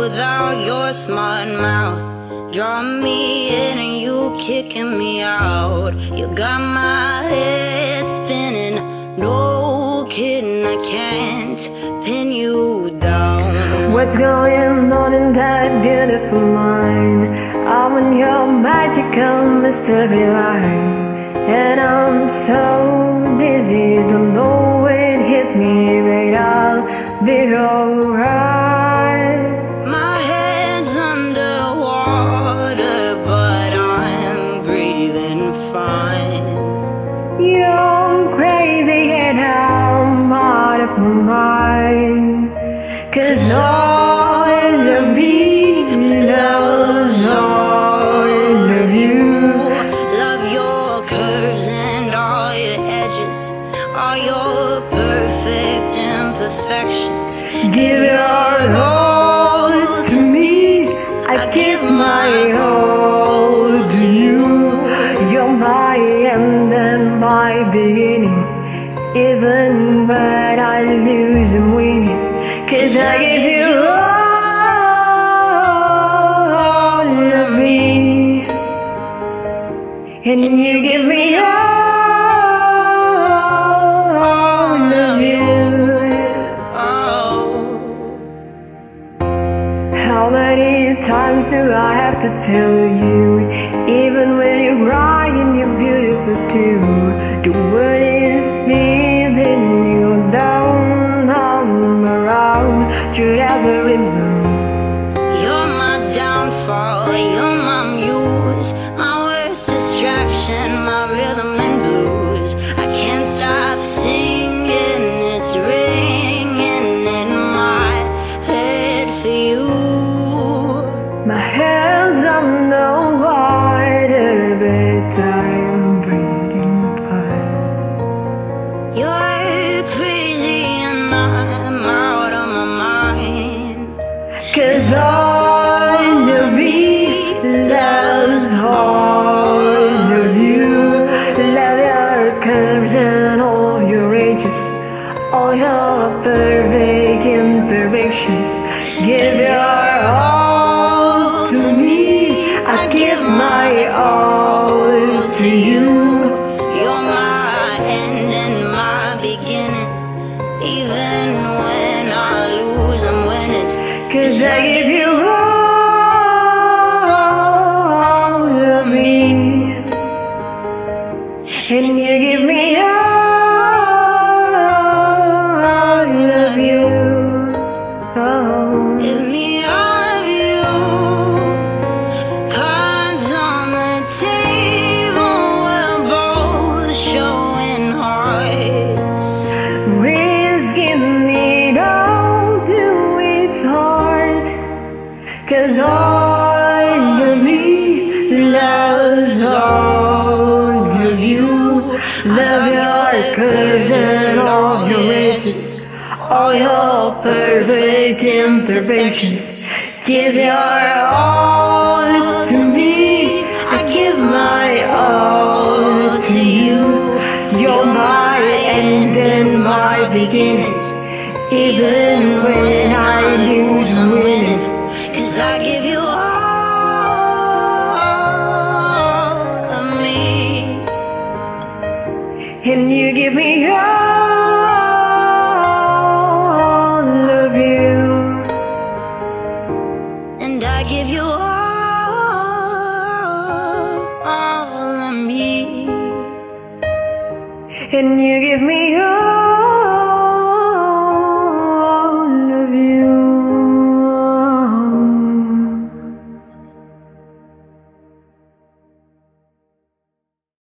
without your smart mouth? Draw me in and you kicking me out. You got my head spinning. No kidding, I can't pin you down. What's going on in that beautiful mind? I'm on your magical mystery line. And I'm so dizzy, don't know Give your all to me. I give my all to you. You're my end and my beginning. Even when I lose, I'm winning. Cause I give you all of me. And you give me all of you. Oh, How many times do I have to tell you? Even when you're crying, you're beautiful too. The world on the water, but I'm breathing. You're crazy and I'm out of my mind. Cause all give you perfect imperfections. Give your all to me. I give my all to you. You're my end and my beginning. Even when I And you give me all